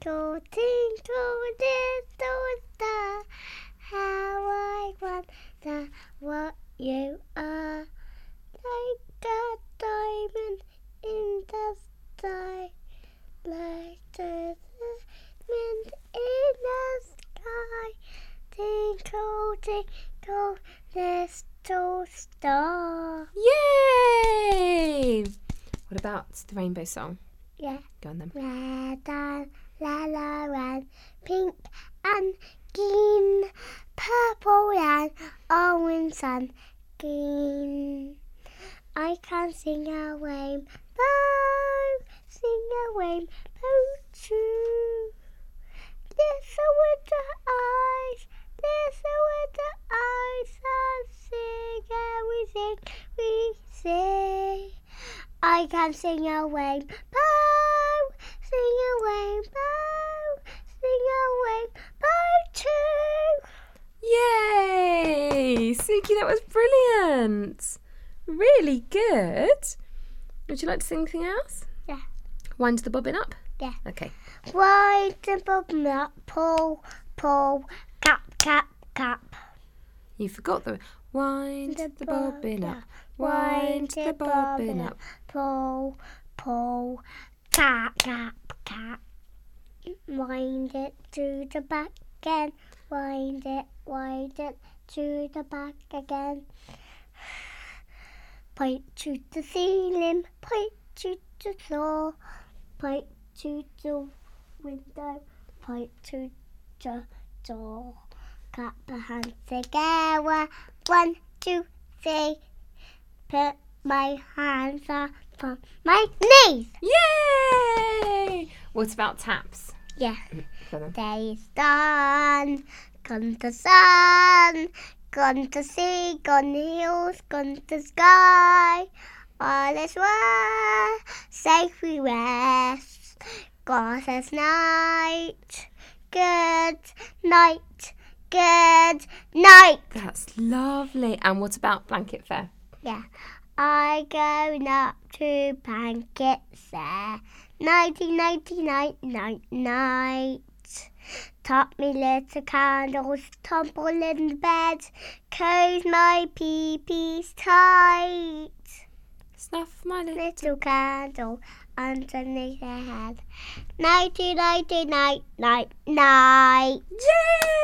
Twinkle, twinkle, little star, how I wonder what you are. Like a diamond in the sky, like a diamond in the sky. Twinkle, twinkle, little star. Yay! What about the rainbow song? Yeah. Go on then. Red and yellow and pink and green, purple and orange and green. I can sing a rainbow, sing a rainbow too. Listen with the eyes, listen with the eyes, and sing everything we say. I can sing a rainbow, sing a rainbow, sing a rainbow too. Yay! Suki, that was brilliant. Really good. Would you like to sing anything else? Yeah. Wind the bobbin up? Yeah. Okay. Wind the bobbin up, pull, pull, cap, cap, cap. You forgot the wind the, bobbin up. Wind the bobbin up. Pull, pull, cap, cap, cap. Wind it to the back again. Wind it, wind it to the back again. Point to the ceiling, point to the floor, point to the window, point to the door. Clap the hands together. One, two, three. Put my hands up on my knees. Yay! What about taps? Yeah. Day is done. Gone to sun. Gone to sea. Gone the hills. Gone to sky. All is well. Safe we rest. God says night. Good night. Good night. That's lovely. And what about blanket fair? Yeah. I going up to blankets there. Nighty, nighty, night, night, night. Top me little candles, tumble in the bed, close my pee-pees tight. Snuff my little. Little candle underneath her head. Nighty, nighty, night, night, night. Yay!